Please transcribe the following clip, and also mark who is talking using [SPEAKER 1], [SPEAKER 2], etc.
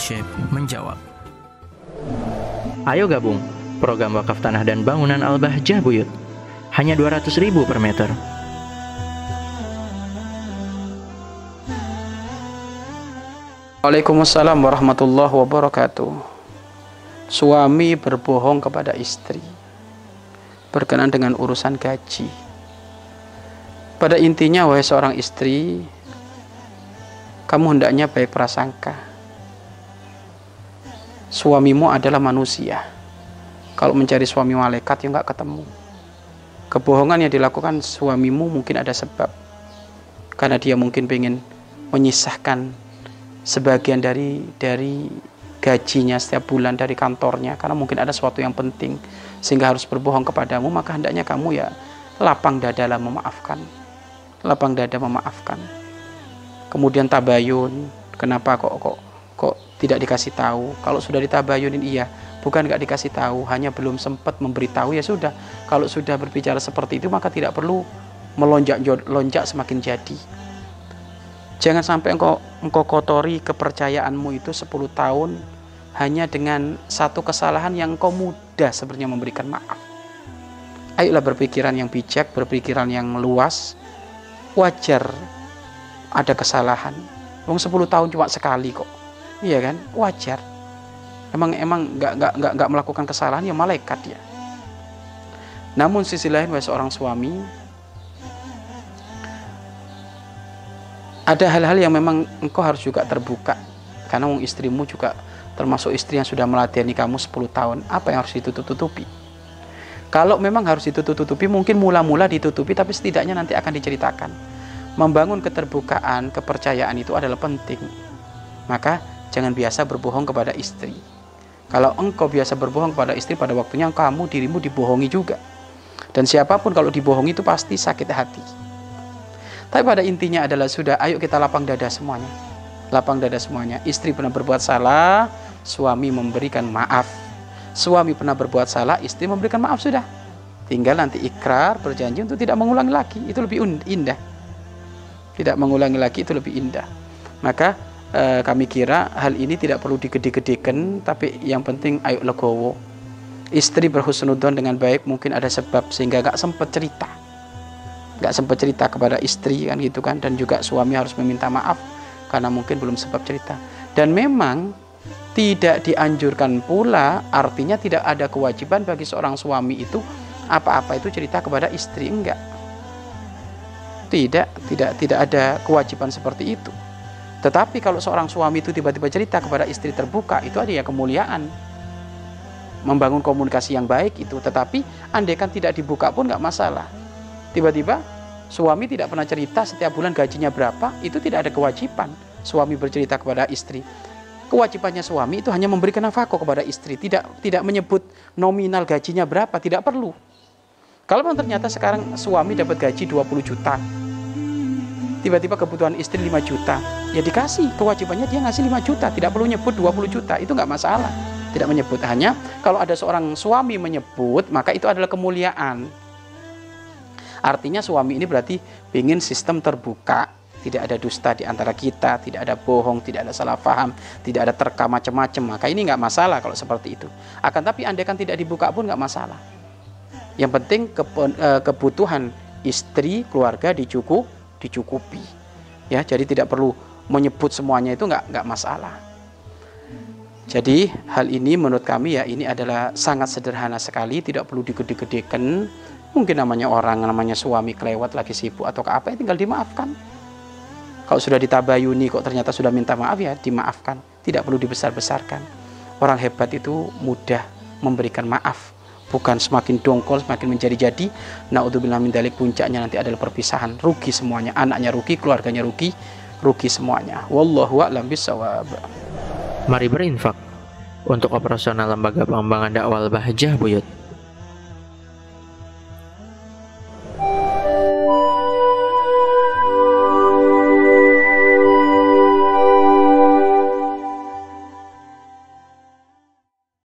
[SPEAKER 1] Arsyib menjawab.
[SPEAKER 2] Ayo gabung program wakaf tanah dan bangunan Al-Bahjah Buyut. Hanya 200 ribu per meter.
[SPEAKER 3] Waalaikumsalam warahmatullahi wabarakatuh. Suami berbohong kepada istri berkenaan dengan urusan gaji. Pada intinya, wahai seorang istri, kamu hendaknya baik prasangka. Suamimu adalah manusia. Kalau mencari suami malaikat, ya nggak ketemu. Kebohongan yang dilakukan suamimu mungkin ada sebab. Karena dia mungkin ingin menyisahkan sebagian dari dari gajinya setiap bulan dari kantornya karena mungkin ada sesuatu yang penting sehingga harus berbohong kepadamu maka hendaknya kamu ya lapang dada lah memaafkan lapang dada memaafkan kemudian tabayun kenapa kok kok tidak dikasih tahu. Kalau sudah ditabayunin iya. Bukan nggak dikasih tahu hanya belum sempat memberitahu ya sudah. Kalau sudah berbicara seperti itu maka tidak perlu melonjak lonjak semakin jadi. Jangan sampai engkau engkau kotori kepercayaanmu itu 10 tahun hanya dengan satu kesalahan yang engkau mudah sebenarnya memberikan maaf. Ayolah berpikiran yang bijak berpikiran yang luas. Wajar ada kesalahan. Wong 10 tahun cuma sekali kok. Iya kan? Wajar. Emang emang nggak nggak nggak nggak melakukan kesalahan ya malaikat ya. Namun sisi lain wahai seorang suami ada hal-hal yang memang engkau harus juga terbuka karena wong istrimu juga termasuk istri yang sudah melatihani kamu 10 tahun apa yang harus ditutup-tutupi kalau memang harus ditutup-tutupi, mungkin mula-mula ditutupi, tapi setidaknya nanti akan diceritakan. Membangun keterbukaan, kepercayaan itu adalah penting. Maka jangan biasa berbohong kepada istri. Kalau engkau biasa berbohong kepada istri pada waktunya kamu dirimu dibohongi juga. Dan siapa pun kalau dibohongi itu pasti sakit hati. Tapi pada intinya adalah sudah ayo kita lapang dada semuanya. Lapang dada semuanya. Istri pernah berbuat salah, suami memberikan maaf suami pernah berbuat salah, istri memberikan maaf sudah. Tinggal nanti ikrar, berjanji untuk tidak mengulangi lagi. Itu lebih indah. Tidak mengulangi lagi itu lebih indah. Maka e, kami kira hal ini tidak perlu digede-gedekan, tapi yang penting ayo legowo. Istri berhusnudon dengan baik mungkin ada sebab sehingga gak sempat cerita. Gak sempat cerita kepada istri kan gitu kan dan juga suami harus meminta maaf karena mungkin belum sempat cerita. Dan memang tidak dianjurkan pula artinya tidak ada kewajiban bagi seorang suami itu apa-apa itu cerita kepada istri enggak tidak tidak tidak ada kewajiban seperti itu tetapi kalau seorang suami itu tiba-tiba cerita kepada istri terbuka itu ada ya kemuliaan. Membangun komunikasi yang baik itu tetapi andaikan tidak dibuka pun nggak masalah. Tiba-tiba suami tidak pernah cerita setiap bulan gajinya berapa itu tidak ada kewajiban suami bercerita kepada istri. Kewajibannya suami itu hanya memberikan nafkah kepada istri, tidak tidak menyebut nominal gajinya berapa, tidak perlu. Kalau ternyata sekarang suami dapat gaji 20 juta, tiba-tiba kebutuhan istri 5 juta, ya dikasih kewajibannya dia ngasih 5 juta, tidak perlu nyebut 20 juta, itu nggak masalah. Tidak menyebut hanya kalau ada seorang suami menyebut, maka itu adalah kemuliaan. Artinya suami ini berarti ingin sistem terbuka, tidak ada dusta di antara kita, tidak ada bohong, tidak ada salah paham, tidak ada terka macam-macam. Maka ini nggak masalah kalau seperti itu. Akan tapi andaikan tidak dibuka pun nggak masalah. Yang penting eh, kebutuhan istri, keluarga dicukup, dicukupi. Ya, jadi tidak perlu menyebut semuanya itu nggak nggak masalah. Jadi hal ini menurut kami ya ini adalah sangat sederhana sekali, tidak perlu digede-gedekan. Mungkin namanya orang, namanya suami kelewat lagi sibuk atau apa, ya tinggal dimaafkan kalau sudah ditabayuni kok ternyata sudah minta maaf ya dimaafkan. Tidak perlu dibesar-besarkan. Orang hebat itu mudah memberikan maaf. Bukan semakin dongkol, semakin menjadi-jadi. Na'udzubillah min dalik puncaknya nanti adalah perpisahan. Rugi semuanya. Anaknya rugi, keluarganya rugi. Rugi semuanya. Wallahu a'lam bisawab.
[SPEAKER 2] Mari berinfak untuk operasional lembaga pengembangan dakwah Bahjah Buyut.